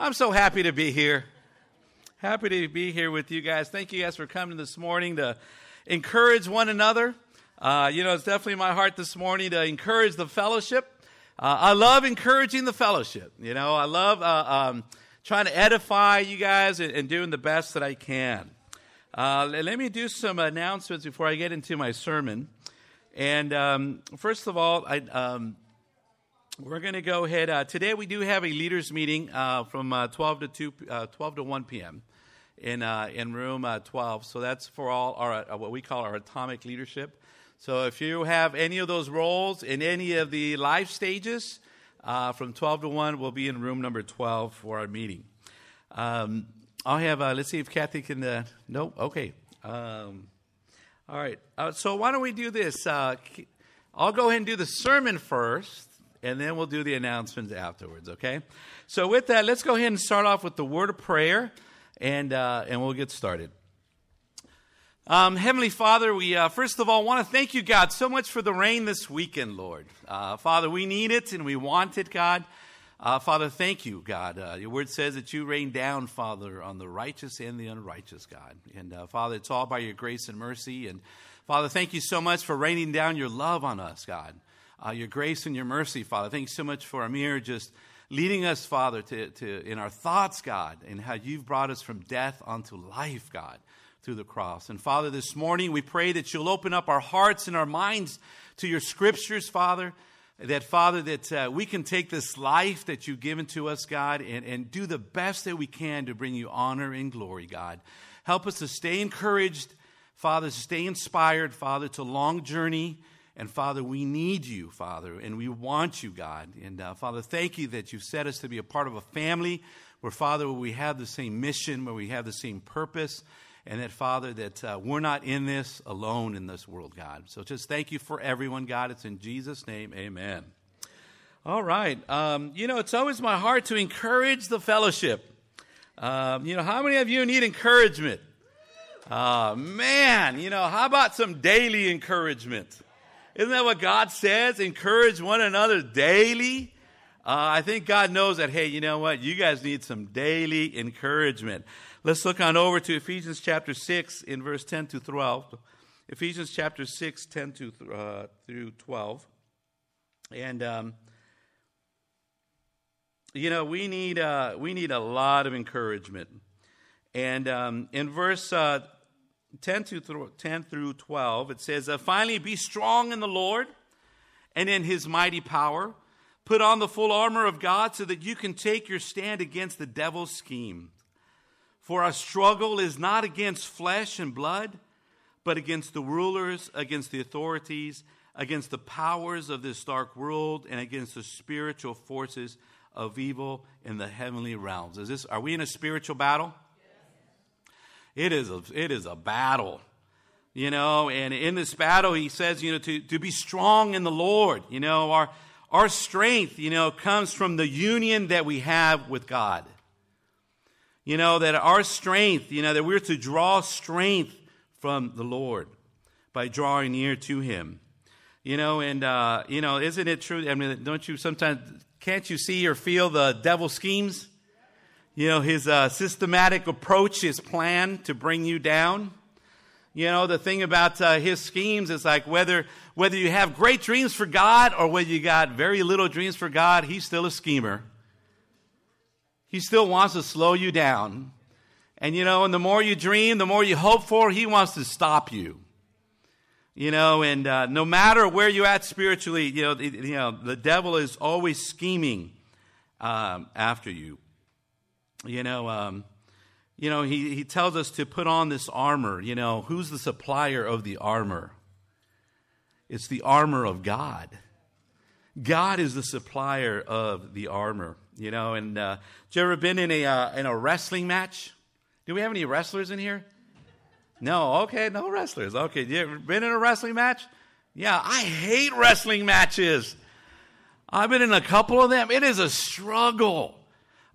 I'm so happy to be here. Happy to be here with you guys. Thank you guys for coming this morning to encourage one another. Uh, you know, it's definitely my heart this morning to encourage the fellowship. Uh, I love encouraging the fellowship. You know, I love uh, um, trying to edify you guys and, and, doing the best that I can. Uh, let me do some announcements before I get into my sermon. And um, first of all, I. Um, we're going to go ahead. Uh, today we do have a leaders meeting uh, from uh, 12 to 2, uh, 12 to 1 p.m. in uh, in room uh, 12. So that's for all our what we call our atomic leadership. So if you have any of those roles in any of the life stages, from 12 to 1, we'll be in room number 12 for our meeting. Um, I'll have. let's see if Kathy can. Uh, no, okay. Um, all right. so why don't we do this? I'll go ahead and do the sermon first and then we'll do the announcements afterwards, okay? So, with that, let's go ahead and start off with the word of prayer, and, uh, and we'll get started. Um, Heavenly Father, we uh, first of all want to thank you, God, so much for the rain this weekend, Lord. Uh, Father, we need it and we want it, God. Uh, Father, thank you, God. Uh, your word says that you rain down, Father, on the righteous and the unrighteous, God. And uh, Father, it's all by your grace and mercy. And Father, thank you so much for raining down your love on us, God uh, your grace and your mercy, Father. Thank you so much for Amir just leading us, Father, to, to, in our thoughts, God, and how you've brought us from death unto life, God, through the cross. And Father, this morning we pray that you'll open up our hearts and our minds to your scriptures, Father. That, Father, that uh, we can take this life that you've given to us, God, and, and do the best that we can to bring you honor and glory, God. Help us to stay encouraged, Father, to stay inspired, Father, to long journey and Father, we need you, Father, and we want you, God. And uh, Father, thank you that you've set us to be a part of a family where, Father, we have the same mission, where we have the same purpose, and that, Father, that uh, we're not in this alone in this world, God. So just thank you for everyone, God. It's in Jesus' name, amen. All right. Um, you know, it's always my heart to encourage the fellowship. Um, you know, how many of you need encouragement? Uh, man, you know, how about some daily encouragement? Isn't that what God says? Encourage one another daily. Uh, I think God knows that, hey, you know what? You guys need some daily encouragement. Let's look on over to Ephesians chapter 6 in verse 10 to 12. Ephesians chapter 6, 10 to, uh, through 12. And, um, you know, we need, uh, we need a lot of encouragement. And um, in verse uh, 10, to 10 through 12, it says, uh, Finally, be strong in the Lord and in his mighty power. Put on the full armor of God so that you can take your stand against the devil's scheme. For our struggle is not against flesh and blood, but against the rulers, against the authorities, against the powers of this dark world, and against the spiritual forces of evil in the heavenly realms. Is this, are we in a spiritual battle? It is a, it is a battle, you know, and in this battle, he says, you know, to, to be strong in the Lord. You know, our, our strength, you know, comes from the union that we have with God. You know, that our strength, you know, that we're to draw strength from the Lord by drawing near to Him. You know, and, uh, you know, isn't it true? I mean, don't you sometimes, can't you see or feel the devil schemes? You know, his uh, systematic approach, his plan to bring you down. You know, the thing about uh, his schemes is like whether, whether you have great dreams for God or whether you got very little dreams for God, he's still a schemer. He still wants to slow you down. And, you know, and the more you dream, the more you hope for, he wants to stop you. You know, and uh, no matter where you're at spiritually, you know, the, you know, the devil is always scheming um, after you you know, um, you know, he, he tells us to put on this armor. You know, who's the supplier of the armor? It's the armor of God. God is the supplier of the armor. You know, and uh, have you ever been in a uh, in a wrestling match? Do we have any wrestlers in here? No, okay, no wrestlers. Okay, you ever been in a wrestling match? Yeah, I hate wrestling matches. I've been in a couple of them. It is a struggle.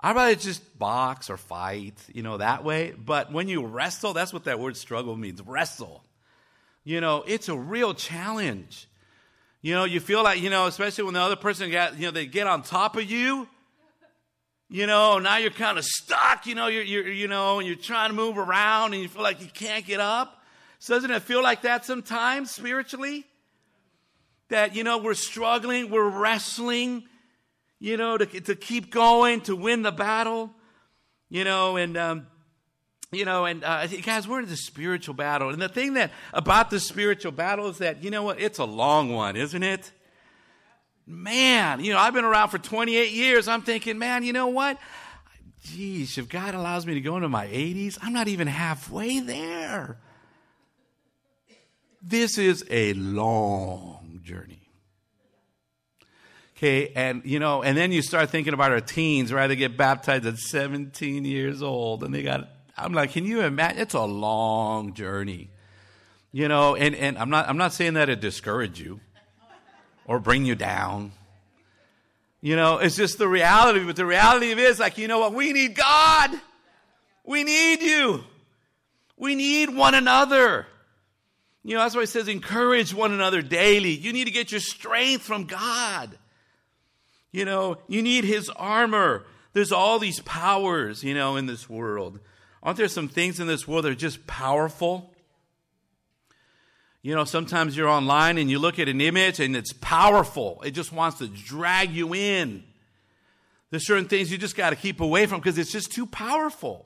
I'd rather just box or fight, you know, that way. But when you wrestle, that's what that word struggle means wrestle. You know, it's a real challenge. You know, you feel like, you know, especially when the other person got, you know, they get on top of you. You know, now you're kind of stuck, you know, you're, you're, you know, and you're trying to move around and you feel like you can't get up. So doesn't it feel like that sometimes spiritually? That, you know, we're struggling, we're wrestling, you know, to, to keep going, to win the battle, you know, and, um, you know, and uh, guys, we're in the spiritual battle. And the thing that about the spiritual battle is that, you know what, it's a long one, isn't it? Man, you know, I've been around for 28 years. I'm thinking, man, you know what? Geez, if God allows me to go into my 80s, I'm not even halfway there. This is a long journey. Okay, and you know, and then you start thinking about our teens, right? They get baptized at 17 years old, and they got. I'm like, can you imagine? It's a long journey, you know. And and I'm not I'm not saying that to discourage you or bring you down. You know, it's just the reality. But the reality of it is, like, you know what? We need God. We need you. We need one another. You know, that's why it says encourage one another daily. You need to get your strength from God. You know, you need His armor. There's all these powers, you know, in this world. Aren't there some things in this world that are just powerful? You know, sometimes you're online and you look at an image and it's powerful. It just wants to drag you in. There's certain things you just got to keep away from because it's just too powerful.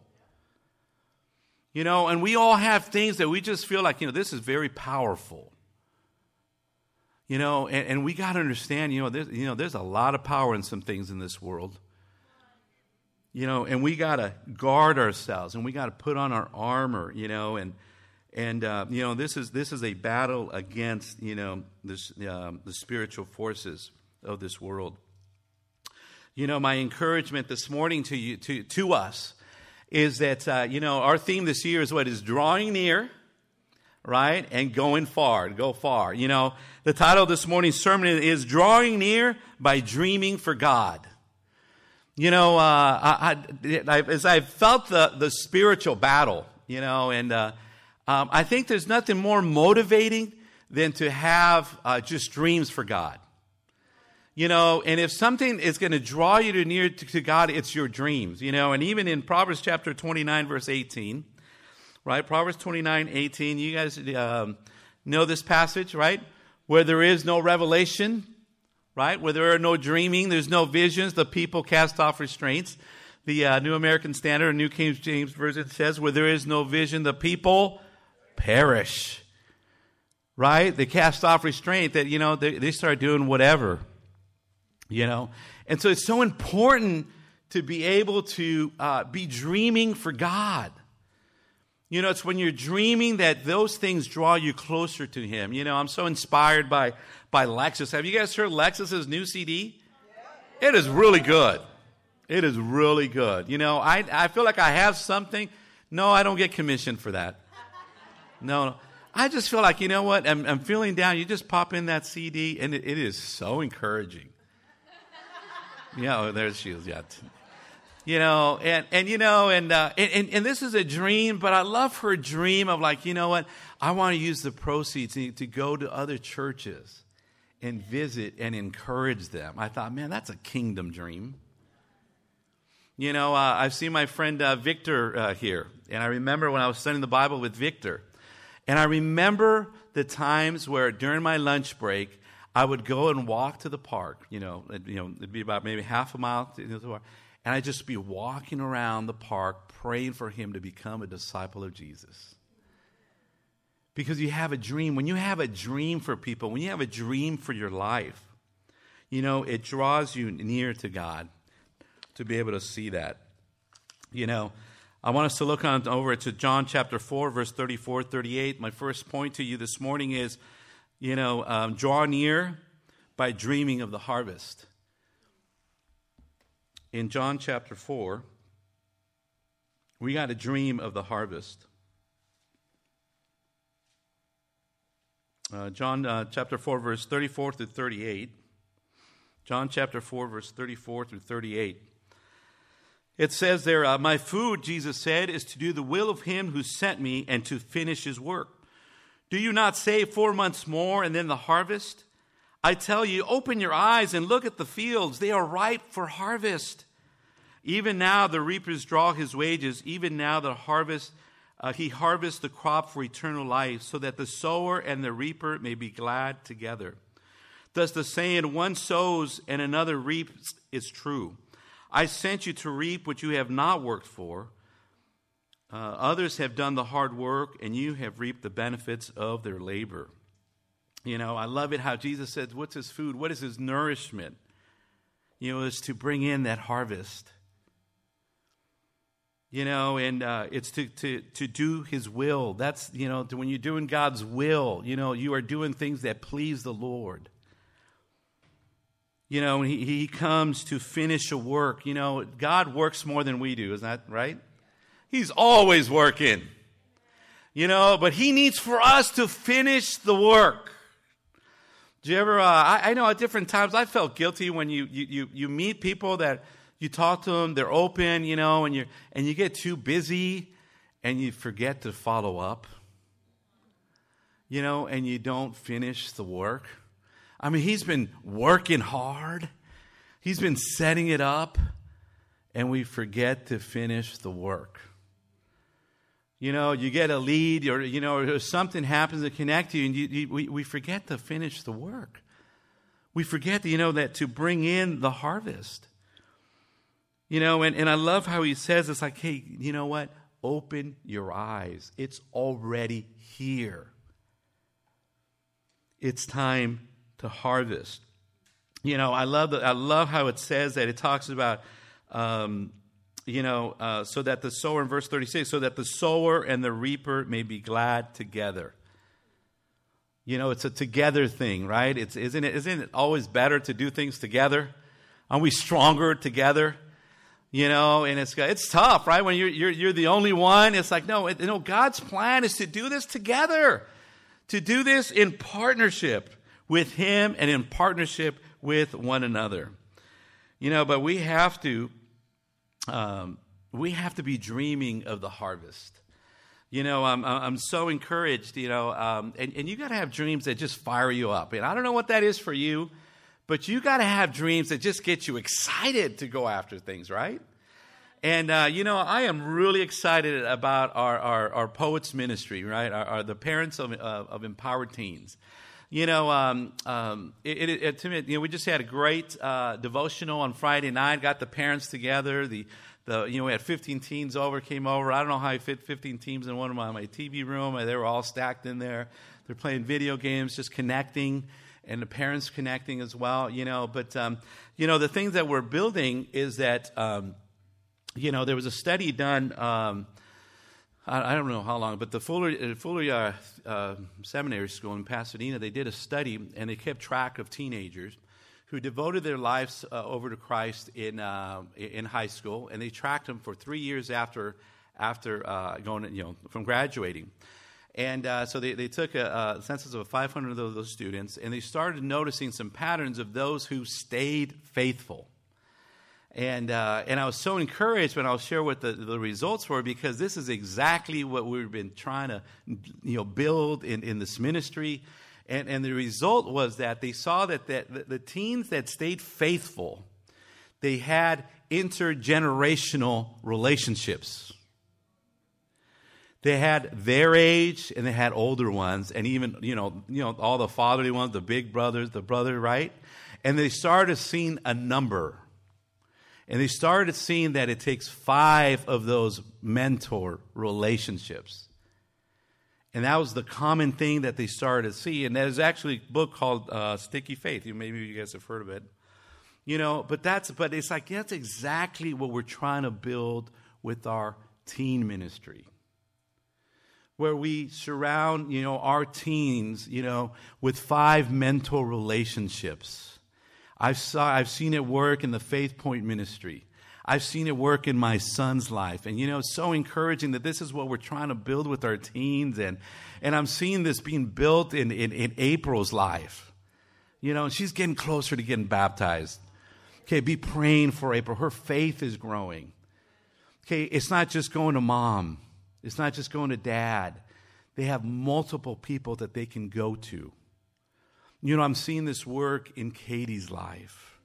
You know, and we all have things that we just feel like, you know, this is very powerful. You know, and, and we got to understand, you know, there's, you know, there's a lot of power in some things in this world. You know, and we got to guard ourselves and we got to put on our armor, you know, and, and uh, you know this is this is a battle against you know this, um, the spiritual forces of this world. You know, my encouragement this morning to you to to us is that uh, you know our theme this year is what is drawing near, right, and going far, go far. You know, the title of this morning's sermon is "Drawing Near by Dreaming for God." You know, uh, I, I, as I felt the the spiritual battle, you know, and uh, um, I think there's nothing more motivating than to have uh, just dreams for God. You know, and if something is going to draw you to near to, to God, it's your dreams, you know, and even in Proverbs chapter 29, verse 18, right? Proverbs 29, 18, you guys um, know this passage, right? Where there is no revelation, right? Where there are no dreaming, there's no visions, the people cast off restraints. The uh, New American Standard, or New King James Version says, where there is no vision, the people perish. Right? They cast off restraint that, you know, they, they start doing whatever. You know? And so it's so important to be able to uh, be dreaming for God. You know, it's when you're dreaming that those things draw you closer to Him. You know, I'm so inspired by, by Lexus. Have you guys heard Lexus's new CD? It is really good. It is really good. You know, I, I feel like I have something. No, I don't get commissioned for that. No. I just feel like, you know what? I'm, I'm feeling down. You just pop in that CD, and it, it is so encouraging. yeah, oh, there's she is. Yeah. You know, and, and you know, and, uh, and, and this is a dream, but I love her dream of like, you know what? I want to use the proceeds to, to go to other churches and visit and encourage them. I thought, man, that's a kingdom dream. You know, uh, I've seen my friend uh, Victor uh, here, and I remember when I was studying the Bible with Victor, and I remember the times where during my lunch break, I would go and walk to the park. You know, it, you know, it'd be about maybe half a mile to the park, and I'd just be walking around the park praying for him to become a disciple of Jesus. Because you have a dream. When you have a dream for people, when you have a dream for your life, you know, it draws you near to God to be able to see that. You know, I want us to look on over to John chapter 4, verse 34, 38. My first point to you this morning is, you know, um, draw near by dreaming of the harvest. In John chapter 4, we got a dream of the harvest. Uh, John uh, chapter 4, verse 34 through 38. John chapter 4, verse 34 through 38. It says there, uh, My food, Jesus said, is to do the will of him who sent me and to finish his work. Do you not say four months more and then the harvest? I tell you, open your eyes and look at the fields. They are ripe for harvest. Even now the reapers draw his wages. Even now the harvest, uh, he harvests the crop for eternal life, so that the sower and the reaper may be glad together. Thus the saying, one sows and another reaps, is true. I sent you to reap what you have not worked for. Uh, others have done the hard work, and you have reaped the benefits of their labor. You know, I love it how Jesus says, What's his food? What is his nourishment? You know, is to bring in that harvest you know and uh, it's to, to, to do his will. That's you know when you're doing god's will you know you are doing things that please the lord. You know he, he comes to finish a work. You know god works more than we do. Isn't that right? He's always working. You know but he needs for us to finish the work. Do you ever uh, I, I, know at different times i felt guilty when you, you, you, you meet people that you talk to them, they're open, you know, and you and you get too busy and you forget to follow up. You know, and you don't finish the work. I mean, he's been working hard. He's been setting it up and we forget to finish the work. You know, you get a lead or, you know, or something happens to connect you and you, you, we, we forget to finish the work. We forget, you know, that to bring in the harvest. You know, and, and I love how he says it's like, hey, you know what? Open your eyes. It's already here. It's time to harvest. You know, I love the, I love how it says that it talks about, um, you know, uh, so that the sower in verse 36, so that the sower and the reaper may be glad together. You know, it's a together thing, right? It's, isn't, it, isn't it always better to do things together? Aren't we stronger together? You know, and it's it's tough, right? When you're you're, you're the only one, it's like no, it, know, God's plan is to do this together, to do this in partnership with Him and in partnership with one another, you know. But we have to, um, we have to be dreaming of the harvest. You know, I'm I'm so encouraged. You know, um, and and you got to have dreams that just fire you up. And I don't know what that is for you. But you got to have dreams that just get you excited to go after things, right? And, uh, you know, I am really excited about our, our, our poets ministry, right? Our, our the parents of, uh, of empowered teens. You know, um, um, it, it, it, to me, you know, we just had a great uh, devotional on Friday night. Got the parents together. The, the, you know, we had 15 teens over, came over. I don't know how I fit 15 teams in one of my, my TV room. They were all stacked in there. They're playing video games, just connecting and the parents connecting as well, you know. But, um, you know, the things that we're building is that, um, you know, there was a study done, um, I, I, don't know how long, but the Fuller, uh, Fuller uh, uh, Seminary School in Pasadena, they did a study and they kept track of teenagers who devoted their lives uh, over to Christ in, uh, in high school, and they tracked them for three years after, after uh, going, you know, from graduating. And uh, so they, they took a, a, census of 500 of those students, and they started noticing some patterns of those who stayed faithful. And, uh, and I was so encouraged when I'll share what the, the results were because this is exactly what we've been trying to you know, build in, in this ministry. And, and the result was that they saw that, that the, the teens that stayed faithful, they had intergenerational relationships. They had their age and they had older ones, and even, you know, you know, all the fatherly ones, the big brothers, the brother, right? And they started seeing a number. And they started seeing that it takes five of those mentor relationships. And that was the common thing that they started to see. And there's actually a book called uh, Sticky Faith. You, maybe you guys have heard of it. You know, but that's but it's like that's exactly what we're trying to build with our teen ministry where we surround, you know, our teens, you know, with five mentor relationships. I've, saw, I've seen it work in the Faith Point ministry. I've seen it work in my son's life. And, you know, it's so encouraging that this is what we're trying to build with our teens. And, and I'm seeing this being built in, in, in April's life. You know, she's getting closer to getting baptized. Okay, be praying for April. Her faith is growing. Okay, it's not just going to mom. It's not just going to dad. They have multiple people that they can go to. You know, I'm seeing this work in Katie's life.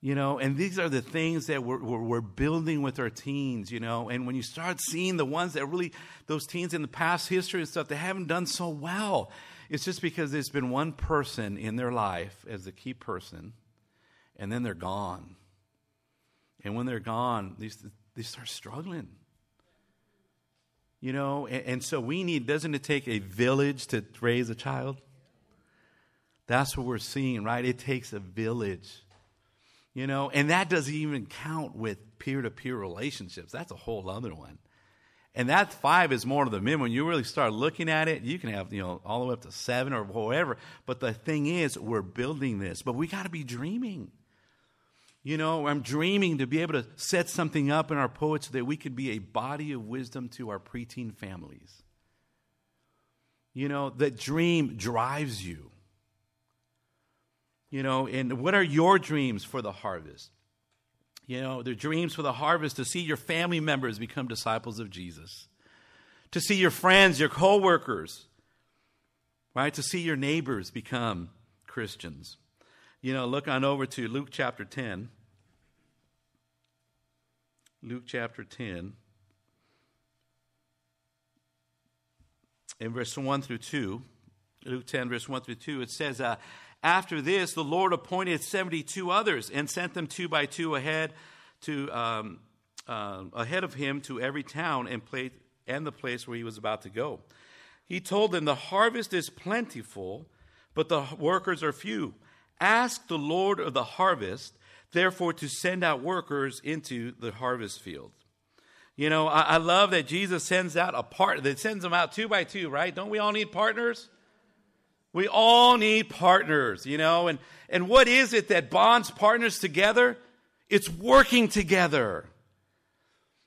You know, and these are the things that we're, we're, we're, building with our teens, you know. And when you start seeing the ones that really, those teens in the past history and stuff, they haven't done so well, it's just because there's been one person in their life as the key person, and then they're gone. And when they're gone, they, they start struggling. You know, and, and so we need, doesn't it take a village to raise a child? That's what we're seeing, right? It takes a village. You know, and that doesn't even count with peer to peer relationships. That's a whole other one. And that five is more to the men. When you really start looking at it, you can have, you know, all the way up to seven or whatever. But the thing is, we're building this. But we got to be dreaming. You know, I'm dreaming to be able to set something up in our poets so that we could be a body of wisdom to our preteen families. You know, that dream drives you. You know, and what are your dreams for the harvest? You know, the dreams for the harvest to see your family members become disciples of Jesus, to see your friends, your coworkers, right? To see your neighbors become Christians. You know, look on over to Luke chapter 10. Luke chapter 10. In verse 1 through 2, Luke 10, verse 1 through 2, it says, uh, after this, the Lord appointed 72 others and sent them two by two ahead to um, uh, ahead of him to every town and place and the place where he was about to go. He told them, "The harvest is plentiful, but the workers are few. Ask the Lord of the harvest, therefore, to send out workers into the harvest field." You know, I, I love that Jesus sends out a part that sends them out two by two, right? Don't we all need partners? We all need partners, you know, and, and what is it that bonds partners together? It's working together.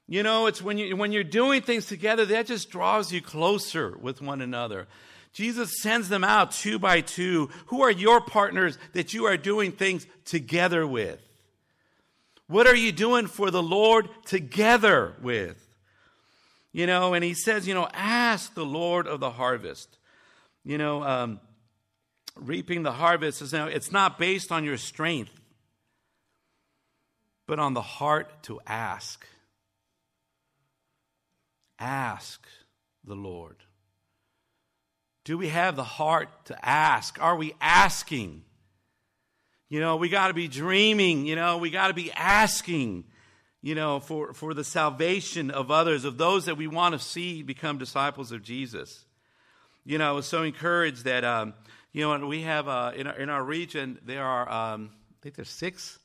You know, it's when, you, when you're doing things together, that just draws you closer with one another. Jesus sends them out two by two. Who are your partners that you are doing things together with? What are you doing for the Lord together with? You know, and he says, you know, ask the Lord of the harvest. You know, um, reaping the harvest is now, it's not based on your strength, but on the heart to ask. Ask the Lord. Do we have the heart to ask? Are we asking? You know, we got to be dreaming, you know, we got to be asking, you know, for, for the salvation of others, of those that we want to see become disciples of Jesus. You know, I was so encouraged that um, you know, we have uh, in, our, in our region, there are, um, I think there's six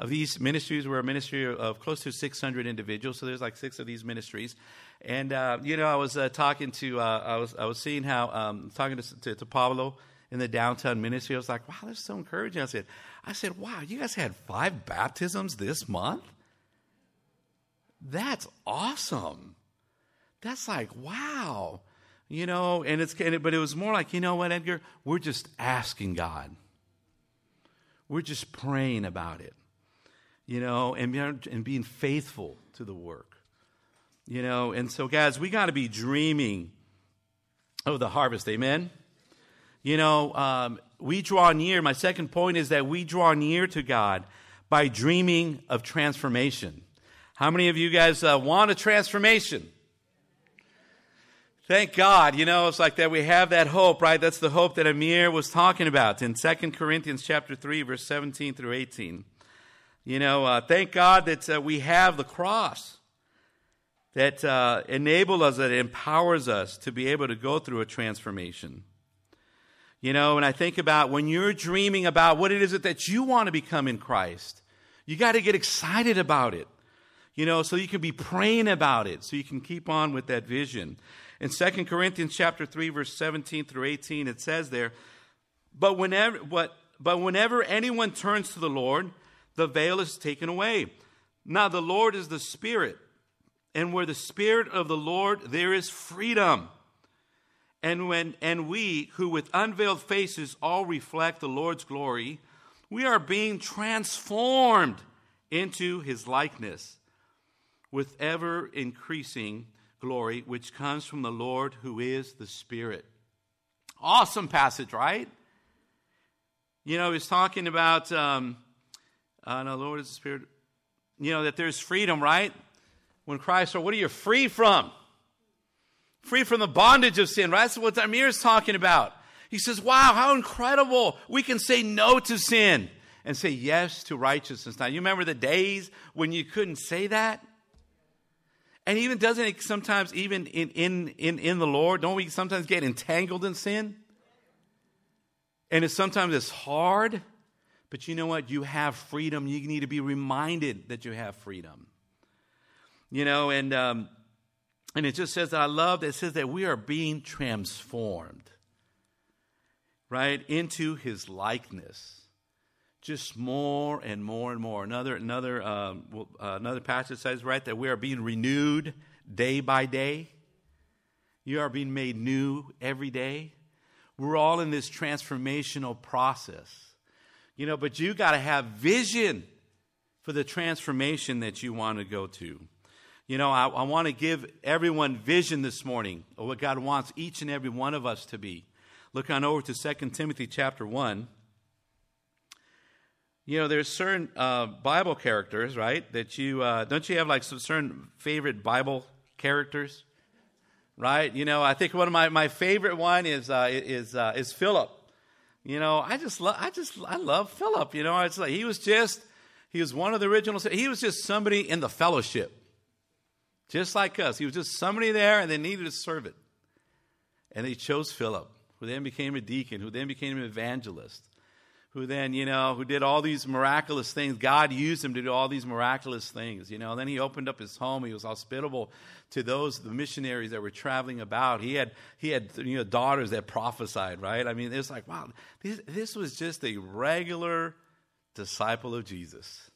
of these ministries. We're a ministry of close to 600 individuals, so there's like six of these ministries. And, uh, you know, I was uh, talking to, uh, I, was, I was seeing how, um, talking to, to, to, Pablo in the downtown ministry. I was like, wow, that's so encouraging. I said, I said, wow, you guys had five baptisms this month? That's awesome. That's like, wow you know, and it's, but it was more like, you know what, Edgar? We're just asking God. We're just praying about it, you know, and, and being faithful to the work, you know. And so, guys, we got to be dreaming of the harvest. Amen. You know, um, we draw near. My second point is that we draw near to God by dreaming of transformation. How many of you guys uh, want a transformation? Thank God, you know, it's like that we have that hope, right? That's the hope that Amir was talking about in 2 Corinthians chapter 3, verse 17 through 18. You know, uh, thank God that uh, we have the cross that uh, enables us, that empowers us to be able to go through a transformation. You know, and I think about when you're dreaming about what it is that you want to become in Christ, you got to get excited about it. You know, so you can be praying about it, so you can keep on with that vision. In 2 Corinthians chapter 3 verse 17 through 18 it says there, but whenever but, but whenever anyone turns to the Lord, the veil is taken away. Now the Lord is the Spirit, and where the Spirit of the Lord there is freedom. And when and we who with unveiled faces all reflect the Lord's glory, we are being transformed into his likeness with ever increasing glory, which comes from the Lord who is the Spirit. Awesome passage, right? You know, he's talking about um, Uh, no, Lord is the Spirit. You know, that there's freedom, right? When Christ, or what are you free from? Free from the bondage of sin, right? That's what Amir is talking about. He says, wow, how incredible. We can say no to sin and say yes to righteousness. Now, you remember the days when you couldn't say that? And even doesn't it sometimes, even in, in, in, in the Lord, don't we sometimes get entangled in sin? And it's sometimes it's hard, but you know what? You have freedom. You need to be reminded that you have freedom. You know, and um, and it just says that I love that it says that we are being transformed, right, into his likeness. Just more and more and more. Another another um, uh, another passage says right that we are being renewed day by day. You are being made new every day. We're all in this transformational process. You know, but you got to have vision for the transformation that you want to go to. You know, I, I want to give everyone vision this morning of what God wants each and every one of us to be. Look on over to 2 Timothy chapter 1. You know, there's certain uh, Bible characters, right? That you, uh, don't you have like some certain favorite Bible characters? right? You know, I think one of my, my favorite one is uh, is uh, is Philip. You know, I just love I just I love Philip. You know, it's like he was just he was one of the original, He was just somebody in the fellowship, just like us. He was just somebody there, and they needed to serve it, and they chose Philip, who then became a deacon, who then became an evangelist who then, you know, who did all these miraculous things. God used him to do all these miraculous things, you know. And then he opened up his home. He was hospitable to those, the missionaries that were traveling about. He had, he had, you know, daughters that prophesied, right? I mean, it's like, wow, this, this was just a regular disciple of Jesus.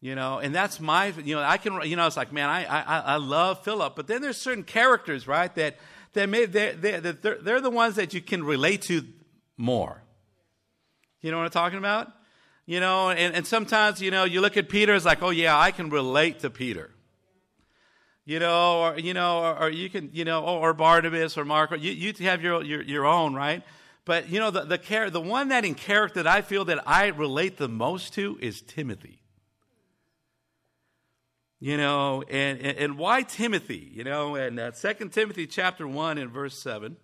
You know, and that's my, you know, I can, you know, it's like, man, I, I, I love Philip, but then there's certain characters, right, that, that may, they're, they're, they're the ones that you can relate to more. You know what I'm talking about? You know, and, and sometimes, you know, you look at Peter, it's like, oh, yeah, I can relate to Peter. You know, or, you know, or, or you can, you know, or, or Barnabas or Mark, you, you have your, your, your own, right? But, you know, the, the, char- the one that in character that I feel that I relate the most to is Timothy. You know, and, and, and why Timothy? You know, and uh, 2 Timothy chapter 1 and verse 7.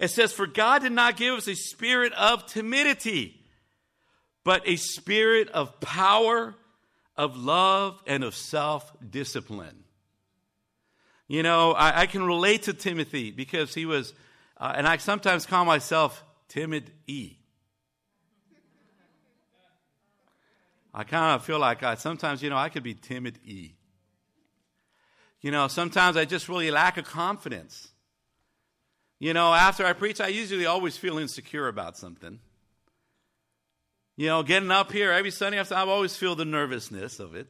It says, For God did not give us a spirit of timidity, but a spirit of power, of love, and of self discipline. You know, I, I, can relate to Timothy because he was, uh, and I sometimes call myself timid E. I kind of feel like I, sometimes, you know, I could be timid E. You know, sometimes I just really lack a confidence. You know, after I preach, I usually always feel insecure about something. You know, getting up here every Sunday after, I always feel the nervousness of it.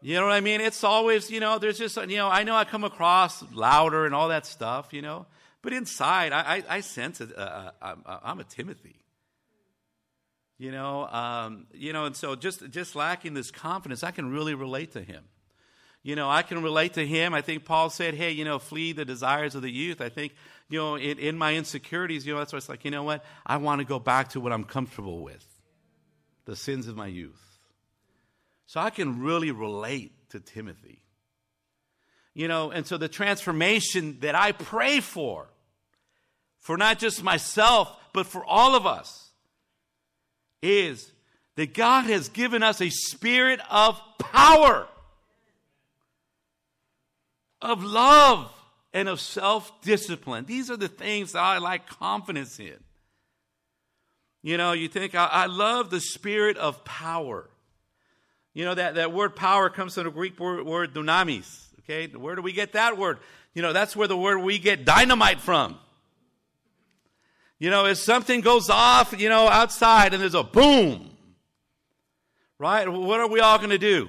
You know what I mean? It's always, you know, there's just, you know, I know I come across louder and all that stuff, you know, but inside, I, I, I sense it. Uh, uh I'm a Timothy. You know, um, you know, and so just just lacking this confidence, I can really relate to him. You know, I can relate to him. I think Paul said, hey, you know, flee the desires of the youth. I think, you know, in, in my insecurities, you know, that's why it's like, you know what? I want to go back to what I'm comfortable with the sins of my youth. So I can really relate to Timothy. You know, and so the transformation that I pray for, for not just myself, but for all of us, is that God has given us a spirit of power of love and of self discipline. These are the things that I like confidence in. You know, you think, I, I, love the spirit of power. You know, that, that word power comes from the Greek word, word dunamis. Okay, where do we get that word? You know, that's where the word we get dynamite from. You know, if something goes off, you know, outside and there's a boom, right? What are we all going to do?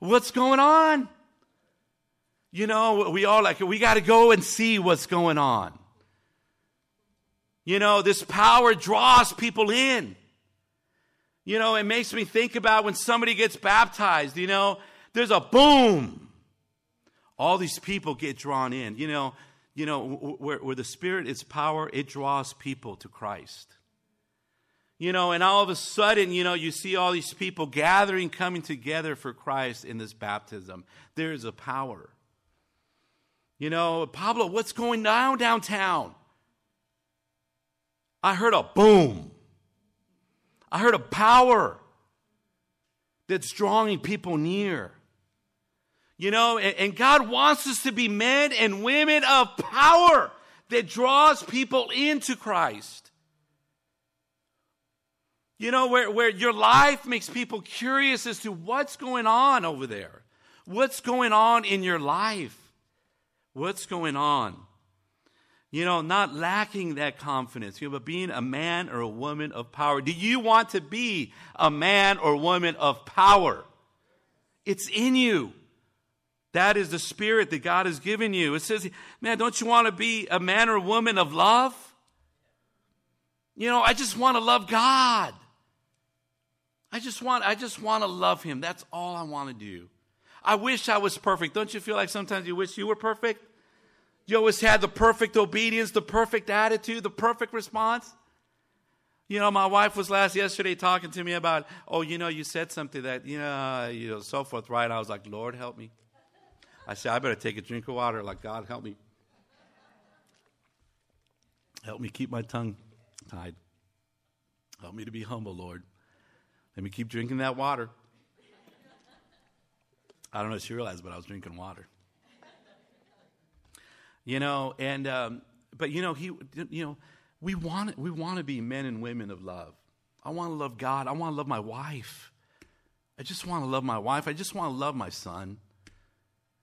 What's going on? You know, we all like, we got to go and see what's going on. You know, this power draws people in. You know, it makes me think about when somebody gets baptized, you know, there's a boom. All these people get drawn in. You know, you know, where, where the Spirit is power, it draws people to Christ. You know, and all of a sudden, you know, you see all these people gathering, coming together for Christ in this baptism. There is a power. You know, Pablo, what's going down downtown? I heard a boom. I heard a power that's drawing people near. You know, and, and God wants us to be men and women of power that draws people into Christ. You know, where, where your life makes people curious as to what's going on over there. What's going on in your life? What's going on? You know, not lacking that confidence, you know, but being a man or a woman of power. Do you want to be a man or woman of power? It's in you. That is the spirit that God has given you. It says, man, don't you want to be a man or woman of love? You know, I just want to love God. I just want I just want to love him. That's all I want to do. I wish I was perfect. Don't you feel like sometimes you wish you were perfect? You always had the perfect obedience, the perfect attitude, the perfect response. You know, my wife was last yesterday talking to me about, oh, you know, you said something that, you know, you know, so forth, right? I was like, Lord, help me. I said, I better take a drink of water. Like, God, help me. Help me keep my tongue tied. Help me to be humble, Lord. Let me keep drinking that water. I don't know if you realized, but I was drinking water. You know, and um, but you know, he, you know, we want we want to be men and women of love. I want to love God. I want to love my wife. I just want to love my wife. I just want to love my son.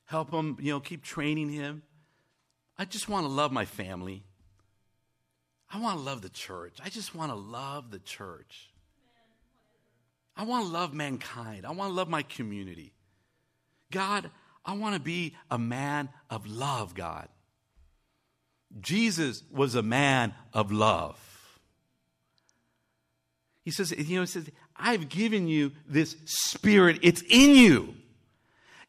Help him, you know, keep training him. I just want to love my family. I want to love the church. I just want to love the church. I want to love mankind. I want to love my community. God, I want to be a man of love, God. Jesus was a man of love. He says, you know, he says, I've given you this spirit. It's in you.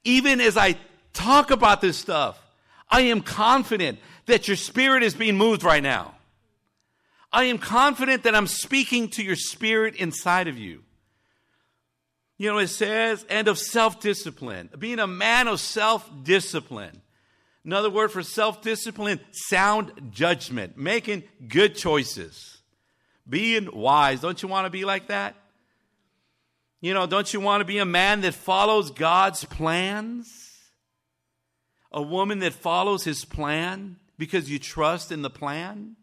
Even as I talk about this stuff, I am confident that your spirit is being moved right now. I am confident that I'm speaking to your spirit inside of you. You know, it says, and of self discipline, being a man of self discipline. Another word for self discipline, sound judgment, making good choices, being wise. Don't you want to be like that? You know, don't you want to be a man that follows God's plans? A woman that follows his plan because you trust in the plan?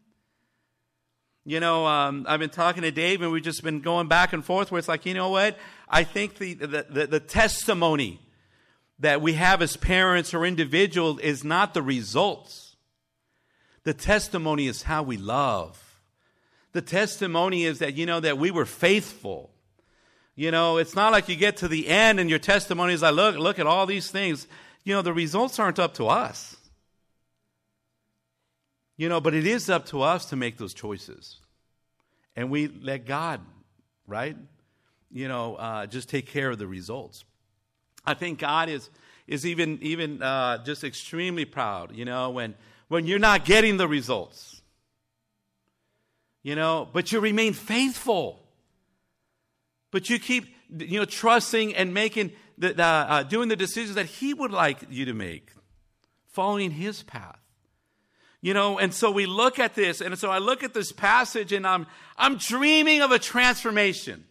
You know, um, I've been talking to Dave and we've just been going back and forth where it's like, you know what? I think the, the, the, the testimony that we have as parents or individuals is not the results. The testimony is how we love. The testimony is that, you know, that we were faithful. You know, it's not like you get to the end and your testimony is like, look, look at all these things. You know, the results aren't up to us. You know, but it is up to us to make those choices. And we let God, right? You know, uh, just take care of the results. I think God is is even even uh, just extremely proud. You know, when when you're not getting the results. You know, but you remain faithful. But you keep you know trusting and making the, the uh, doing the decisions that He would like you to make, following His path. You know, and so we look at this, and so I look at this passage, and I'm I'm dreaming of a transformation.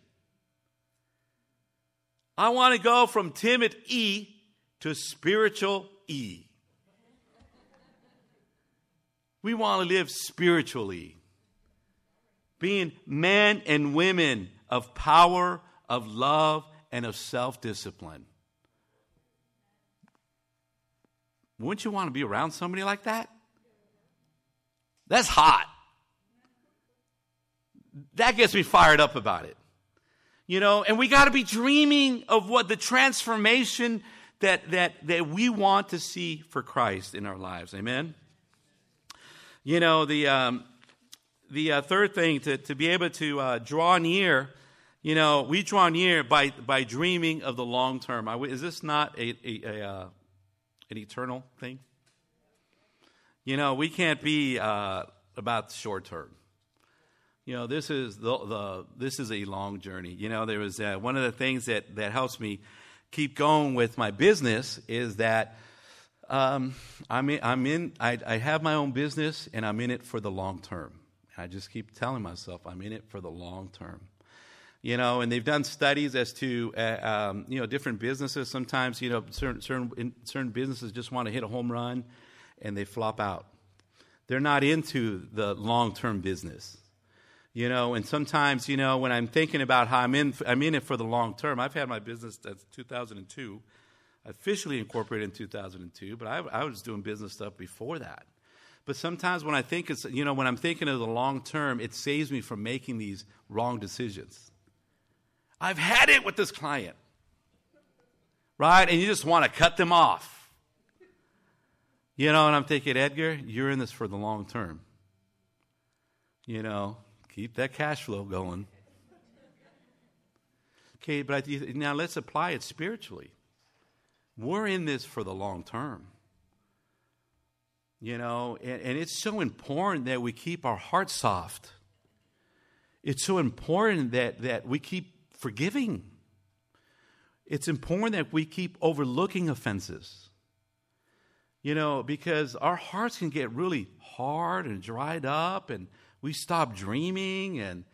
I want to go from timid E to spiritual E. We want to live spiritually, being men and women of power, of love, and of self discipline. Wouldn't you want to be around somebody like that? That's hot. That gets me fired up about it. You know, and we got to be dreaming of what the transformation that, that, that we want to see for Christ in our lives. Amen? You know, the, um, the uh, third thing, to, to be able to uh, draw near, you know, we draw near by, by dreaming of the long term. Is this not a, a, a uh, an eternal thing? You know, we can't be uh, about the short term. You know, this is the, the this is a long journey. You know, there was uh, one of the things that that helps me keep going with my business is that um, I'm in, I'm in I, I have my own business and I'm in it for the long term. I just keep telling myself I'm in it for the long term. You know, and they've done studies as to uh, um, you know different businesses. Sometimes you know certain certain certain businesses just want to hit a home run, and they flop out. They're not into the long term business. You know, and sometimes you know when I'm thinking about how I'm in I'm in it for the long term. I've had my business since 2002. I officially incorporated in 2002, but I, I was doing business stuff before that. But sometimes when I think it's, you know, when I'm thinking of the long term, it saves me from making these wrong decisions. I've had it with this client, right? And you just want to cut them off. You know, and I'm thinking, Edgar, you're in this for the long term. You know, keep that cash flow going. Okay, but I, now let's apply it spiritually. We're in this for the long term. You know, and, and it's so important that we keep our hearts soft. It's so important that, that we keep forgiving. It's important that we keep overlooking offenses. You know, because our hearts can get really hard and dried up, and we stop dreaming, and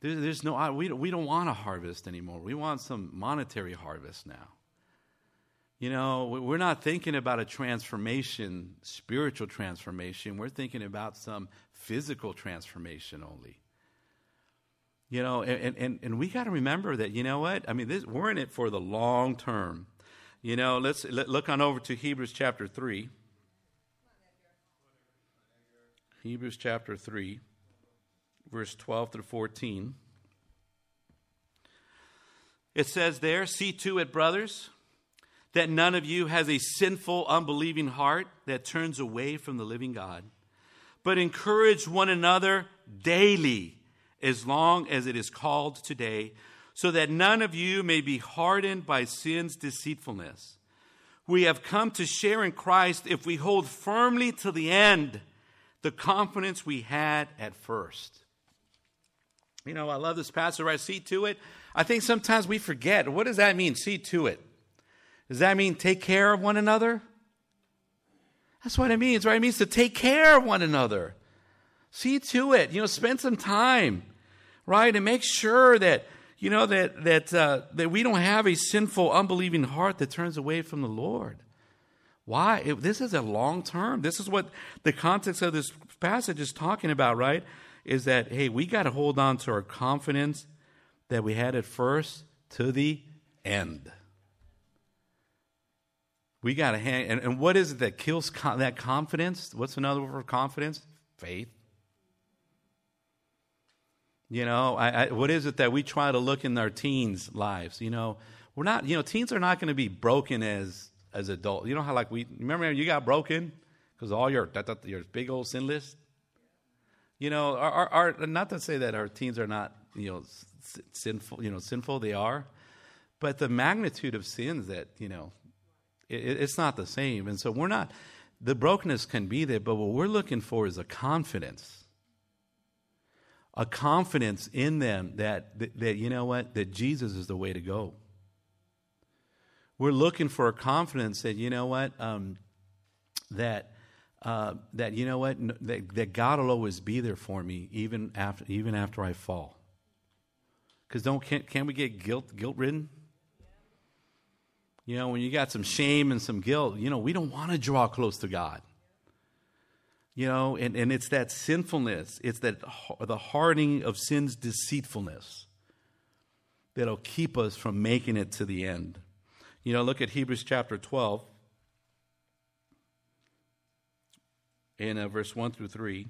there's no, we we don't want a harvest anymore. We want some monetary harvest now. You know, we're not thinking about a transformation, spiritual transformation. We're thinking about some physical transformation only. You know, and, and, and we got to remember that, you know what? I mean, this, we're in it for the long term. You know, let's let, look on over to Hebrews chapter 3. Hebrews chapter 3, verse 12 through 14. It says there, See to it, brothers that none of you has a sinful, unbelieving heart that turns away from the living God, but encourage one another daily, as long as it is called today, so that none of you may be hardened by sin's deceitfulness. We have come to share in Christ if we hold firmly to the end the confidence we had at first. You know, I love this passage, right? See to it. I think sometimes we forget. What does that mean? See to it. Does that mean take care of one another? That's what it means, right? It means to take care of one another. See to it. You know, spend some time, right? And make sure that, you know, that, that, uh, that we don't have a sinful, unbelieving heart that turns away from the Lord. Why? It, this is a long term. This is what the context of this passage is talking about, right? Is that, hey, we got to hold on to our confidence that we had at first to the end. We got to hang. And, and, what is it that kills that confidence? What's another word for confidence? Faith. You know, I, I, what is it that we try to look in our teens' lives? You know, we're not. You know, teens are not going to be broken as as adults. You know how like we remember you got broken because all your your big old sin list. You know, our, our, our, not to say that our teens are not you know sinful. You know, sinful they are, but the magnitude of sins that you know it, it's not the same. And so we're not, the brokenness can be there, but what we're looking for is a confidence. A confidence in them that, that, that you know what, that Jesus is the way to go. We're looking for a confidence that, you know what, um, that, uh, that you know what, that, that God will always be there for me even after, even after I fall. Because don't can't, can't we get guilt guilt ridden? You know, when you got some shame and some guilt, you know, we don't want to draw close to God. You know, and, and it's that sinfulness, it's that the hardening of sin's deceitfulness that'll keep us from making it to the end. You know, look at Hebrews chapter 12 in uh, verse 1 through 3.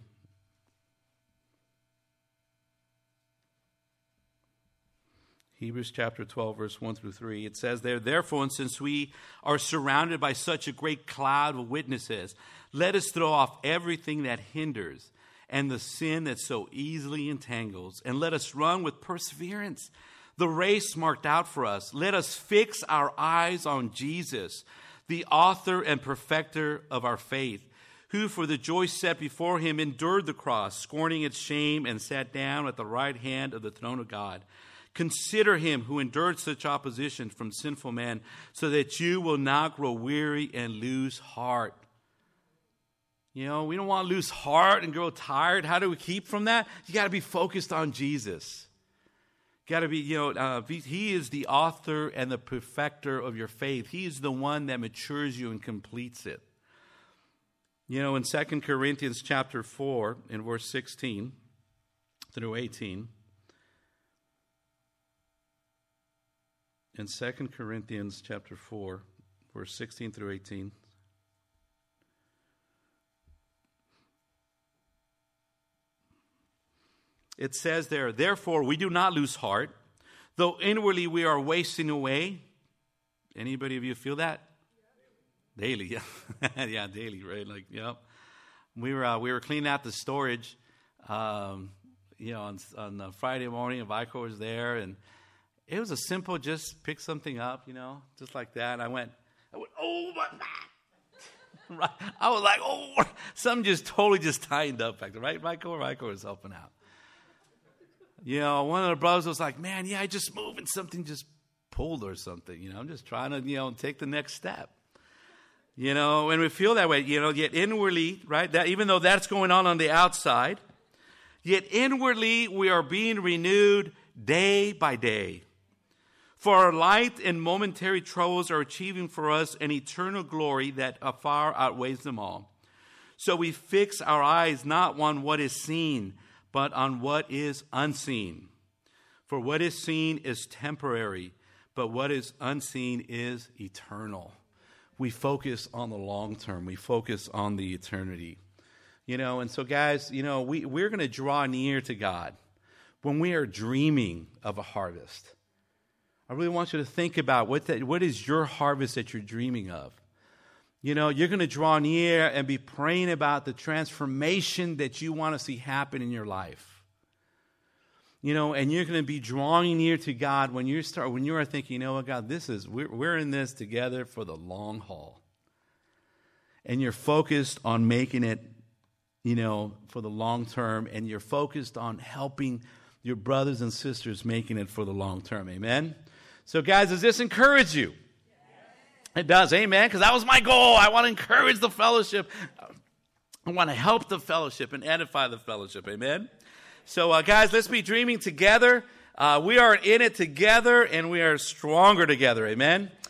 Hebrews chapter 12, verse 1 through 3. It says there, Therefore, and since we are surrounded by such a great cloud of witnesses, let us throw off everything that hinders and the sin that so easily entangles, and let us run with perseverance the race marked out for us. Let us fix our eyes on Jesus, the author and perfecter of our faith who for the joy set before him endured the cross, scorning its shame, and sat down at the right hand of the throne of God. Consider him who endured such opposition from sinful men, so that you will not grow weary and lose heart. You know, we don't want to lose heart and grow tired. How do we keep from that? You got to be focused on Jesus. Got to be, you know, uh, he is the author and the perfecter of your faith. He is the one that matures you and completes it. You know, in 2 Corinthians chapter 4, in verse 16 through 18, in 2 Corinthians chapter 4, verse 16 through 18. It says there, therefore we do not lose heart, though inwardly we are wasting away. Anybody of you feel that? Daily, yeah, yeah, daily, right? Like, yep. We were uh, we were cleaning out the storage, um, you know, on, on Friday morning. And Vico was there, and it was a simple, just pick something up, you know, just like that. And I went, I went, oh my God. I was like, oh, something just totally just tightened up back there, right? Michael, Michael was helping out. You know, one of the brothers was like, man, yeah, I just moved and something just pulled or something. You know, I'm just trying to, you know, take the next step. You know, and we feel that way, you know, yet inwardly, right? That even though that's going on on the outside, yet inwardly we are being renewed day by day. For our light and momentary troubles are achieving for us an eternal glory that far outweighs them all. So we fix our eyes not on what is seen, but on what is unseen. For what is seen is temporary, but what is unseen is eternal we focus on the long term. We focus on the eternity. You know, and so guys, you know, we, we're going to draw near to God when we are dreaming of a harvest. I really want you to think about what, that, what is your harvest that you're dreaming of. You know, you're going to draw near and be praying about the transformation that you want to see happen in your life you know, and you're going to be drawing near to God when you start when you are thinking, you know what, God, this is we're, we're in this together for the long haul, and you're focused on making it, you know, for the long term, and you're focused on helping your brothers and sisters making it for the long term. Amen. So, guys, does this encourage you? It does, amen. Because that was my goal. I want to encourage the fellowship. I want to help the fellowship and edify the fellowship. Amen. So, uh, guys, let's be dreaming together. Uh, we are in it together and we are stronger together. Amen.